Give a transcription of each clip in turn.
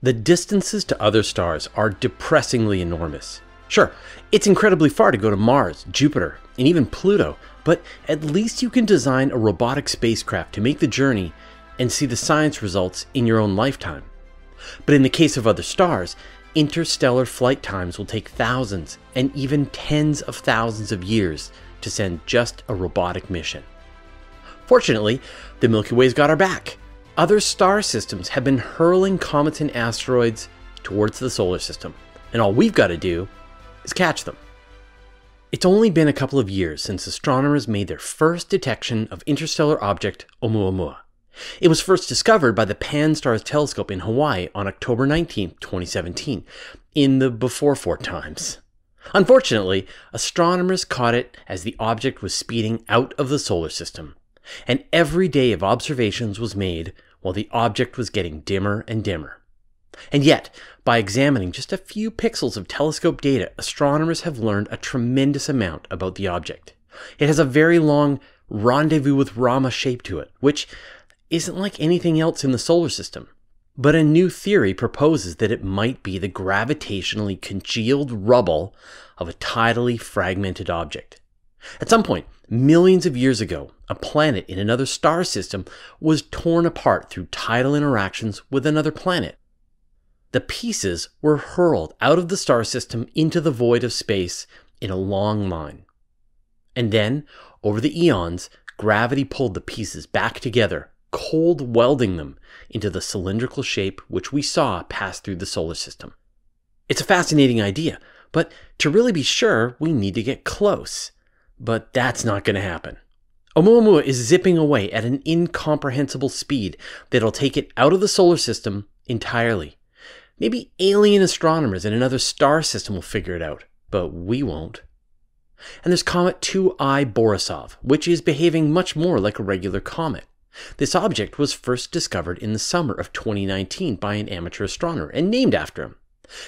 The distances to other stars are depressingly enormous. Sure, it's incredibly far to go to Mars, Jupiter, and even Pluto, but at least you can design a robotic spacecraft to make the journey and see the science results in your own lifetime. But in the case of other stars, interstellar flight times will take thousands and even tens of thousands of years to send just a robotic mission. Fortunately, the Milky Way's got our back. Other star systems have been hurling comets and asteroids towards the solar system, and all we've got to do is catch them. It's only been a couple of years since astronomers made their first detection of interstellar object Oumuamua. It was first discovered by the Pan-STARRS telescope in Hawaii on October 19, 2017, in the before four times. Unfortunately, astronomers caught it as the object was speeding out of the solar system, and every day of observations was made while the object was getting dimmer and dimmer. And yet, by examining just a few pixels of telescope data, astronomers have learned a tremendous amount about the object. It has a very long rendezvous with Rama shape to it, which isn't like anything else in the solar system. But a new theory proposes that it might be the gravitationally congealed rubble of a tidally fragmented object. At some point, millions of years ago, a planet in another star system was torn apart through tidal interactions with another planet. The pieces were hurled out of the star system into the void of space in a long line. And then, over the eons, gravity pulled the pieces back together, cold welding them into the cylindrical shape which we saw pass through the solar system. It's a fascinating idea, but to really be sure, we need to get close. But that's not going to happen. Oumuamua is zipping away at an incomprehensible speed that'll take it out of the solar system entirely. Maybe alien astronomers in another star system will figure it out, but we won't. And there's Comet 2I Borisov, which is behaving much more like a regular comet. This object was first discovered in the summer of 2019 by an amateur astronomer and named after him.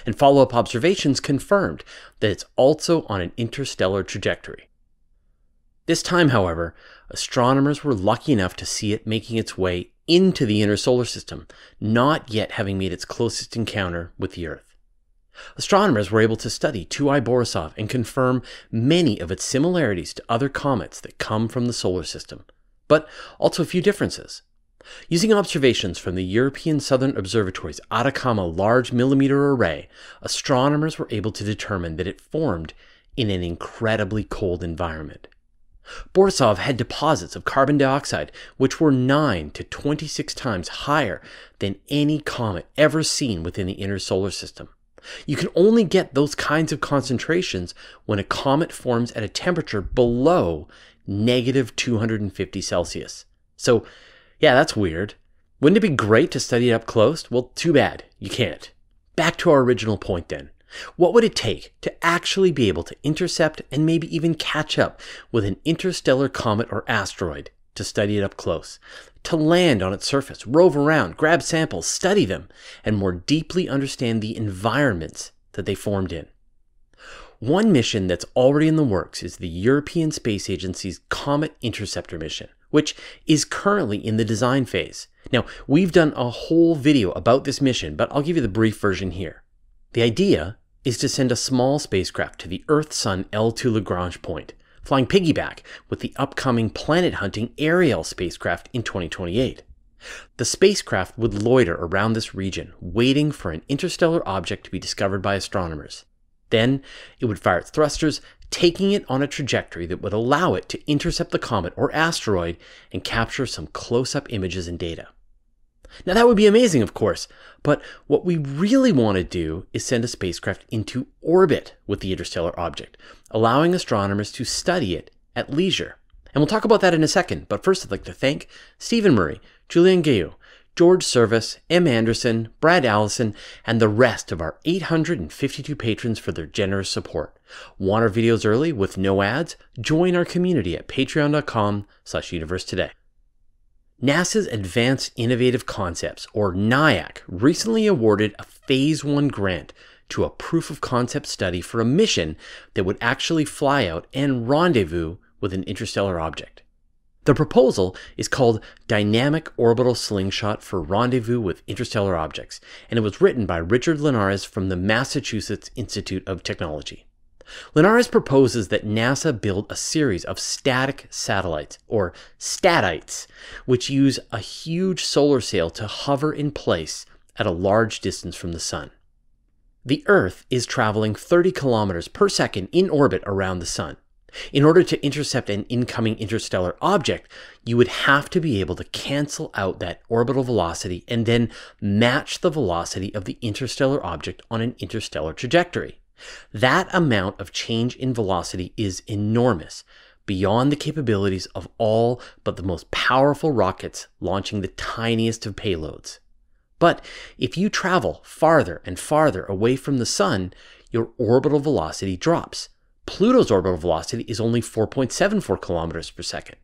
And follow up observations confirmed that it's also on an interstellar trajectory. This time, however, astronomers were lucky enough to see it making its way into the inner solar system, not yet having made its closest encounter with the Earth. Astronomers were able to study 2I Borisov and confirm many of its similarities to other comets that come from the solar system, but also a few differences. Using observations from the European Southern Observatory's Atacama Large Millimeter Array, astronomers were able to determine that it formed in an incredibly cold environment. Borisov had deposits of carbon dioxide which were 9 to 26 times higher than any comet ever seen within the inner solar system. You can only get those kinds of concentrations when a comet forms at a temperature below negative 250 Celsius. So, yeah, that's weird. Wouldn't it be great to study it up close? Well, too bad. You can't. Back to our original point then. What would it take to actually be able to intercept and maybe even catch up with an interstellar comet or asteroid to study it up close? To land on its surface, rove around, grab samples, study them, and more deeply understand the environments that they formed in. One mission that's already in the works is the European Space Agency's Comet Interceptor mission, which is currently in the design phase. Now, we've done a whole video about this mission, but I'll give you the brief version here. The idea is to send a small spacecraft to the Earth Sun L2 Lagrange point, flying piggyback with the upcoming planet hunting Ariel spacecraft in 2028. The spacecraft would loiter around this region, waiting for an interstellar object to be discovered by astronomers. Then it would fire its thrusters, taking it on a trajectory that would allow it to intercept the comet or asteroid and capture some close up images and data. Now, that would be amazing, of course, but what we really want to do is send a spacecraft into orbit with the interstellar object, allowing astronomers to study it at leisure. And we'll talk about that in a second, but first I'd like to thank Stephen Murray, Julian Gayu, George Service, M. Anderson, Brad Allison, and the rest of our 852 patrons for their generous support. Want our videos early with no ads? Join our community at patreon.com slash universe today. NASA's Advanced Innovative Concepts, or NIAC, recently awarded a Phase 1 grant to a proof of concept study for a mission that would actually fly out and rendezvous with an interstellar object. The proposal is called Dynamic Orbital Slingshot for Rendezvous with Interstellar Objects, and it was written by Richard Linares from the Massachusetts Institute of Technology. Linares proposes that NASA build a series of static satellites, or statites, which use a huge solar sail to hover in place at a large distance from the Sun. The Earth is traveling 30 kilometers per second in orbit around the Sun. In order to intercept an incoming interstellar object, you would have to be able to cancel out that orbital velocity and then match the velocity of the interstellar object on an interstellar trajectory. That amount of change in velocity is enormous, beyond the capabilities of all but the most powerful rockets launching the tiniest of payloads. But if you travel farther and farther away from the Sun, your orbital velocity drops Pluto's orbital velocity is only 4.74 kilometers per second.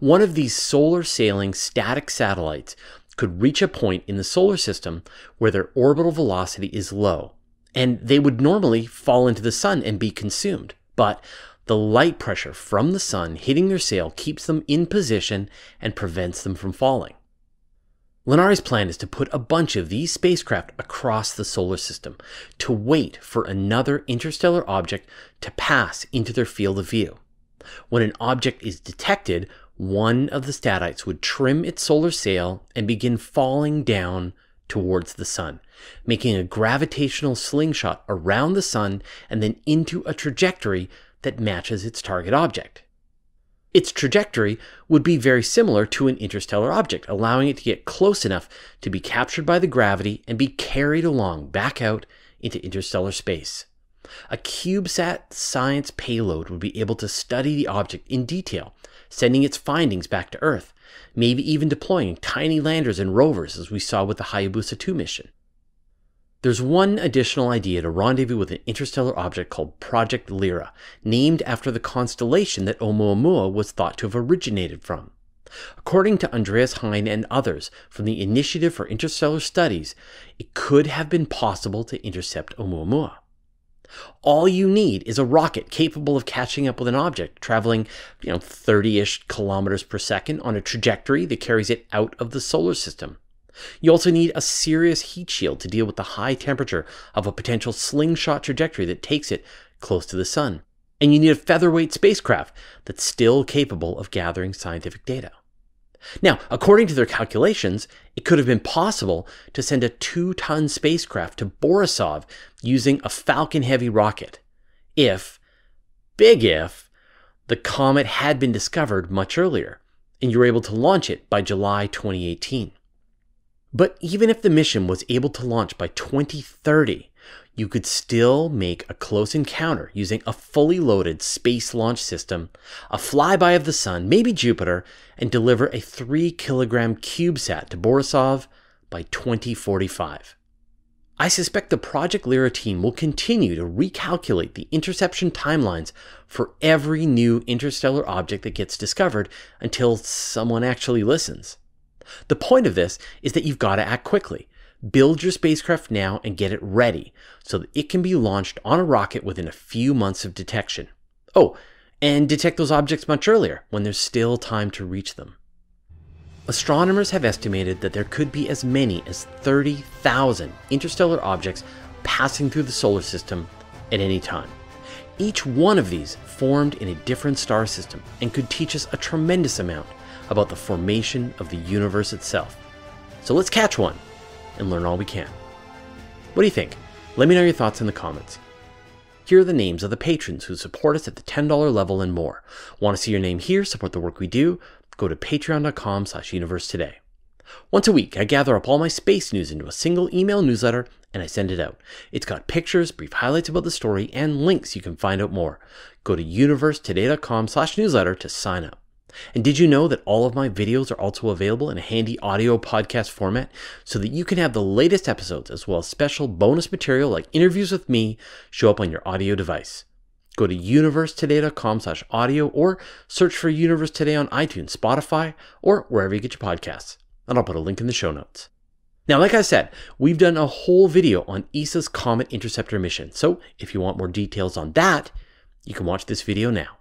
One of these solar sailing static satellites could reach a point in the solar system where their orbital velocity is low, and they would normally fall into the sun and be consumed. But the light pressure from the sun hitting their sail keeps them in position and prevents them from falling. Linares' plan is to put a bunch of these spacecraft across the solar system to wait for another interstellar object to pass into their field of view. When an object is detected, one of the statites would trim its solar sail and begin falling down towards the sun, making a gravitational slingshot around the sun and then into a trajectory that matches its target object. Its trajectory would be very similar to an interstellar object, allowing it to get close enough to be captured by the gravity and be carried along back out into interstellar space. A CubeSat science payload would be able to study the object in detail, sending its findings back to Earth, maybe even deploying tiny landers and rovers as we saw with the Hayabusa 2 mission. There's one additional idea to rendezvous with an interstellar object called Project Lyra, named after the constellation that Oumuamua was thought to have originated from. According to Andreas Hein and others from the Initiative for Interstellar Studies, it could have been possible to intercept Oumuamua. All you need is a rocket capable of catching up with an object traveling, you know, 30-ish kilometers per second on a trajectory that carries it out of the solar system. You also need a serious heat shield to deal with the high temperature of a potential slingshot trajectory that takes it close to the sun. And you need a featherweight spacecraft that's still capable of gathering scientific data. Now, according to their calculations, it could have been possible to send a two ton spacecraft to Borisov using a Falcon Heavy rocket if, big if, the comet had been discovered much earlier and you were able to launch it by July 2018. But even if the mission was able to launch by 2030, you could still make a close encounter using a fully loaded space launch system, a flyby of the sun, maybe Jupiter, and deliver a 3 kilogram CubeSat to Borisov by 2045. I suspect the Project Lyra team will continue to recalculate the interception timelines for every new interstellar object that gets discovered until someone actually listens. The point of this is that you've got to act quickly. Build your spacecraft now and get it ready so that it can be launched on a rocket within a few months of detection. Oh, and detect those objects much earlier when there's still time to reach them. Astronomers have estimated that there could be as many as 30,000 interstellar objects passing through the solar system at any time. Each one of these formed in a different star system and could teach us a tremendous amount about the formation of the universe itself. So let's catch one and learn all we can. What do you think? Let me know your thoughts in the comments. Here are the names of the patrons who support us at the $10 level and more. Want to see your name here, support the work we do? Go to patreon.com slash universe today. Once a week, I gather up all my space news into a single email newsletter and I send it out. It's got pictures, brief highlights about the story, and links you can find out more. Go to universetoday.com slash newsletter to sign up. And did you know that all of my videos are also available in a handy audio podcast format so that you can have the latest episodes as well as special bonus material like interviews with me show up on your audio device? Go to universetoday.com slash audio or search for Universe Today on iTunes, Spotify, or wherever you get your podcasts. And I'll put a link in the show notes. Now, like I said, we've done a whole video on ESA's Comet Interceptor mission. So if you want more details on that, you can watch this video now.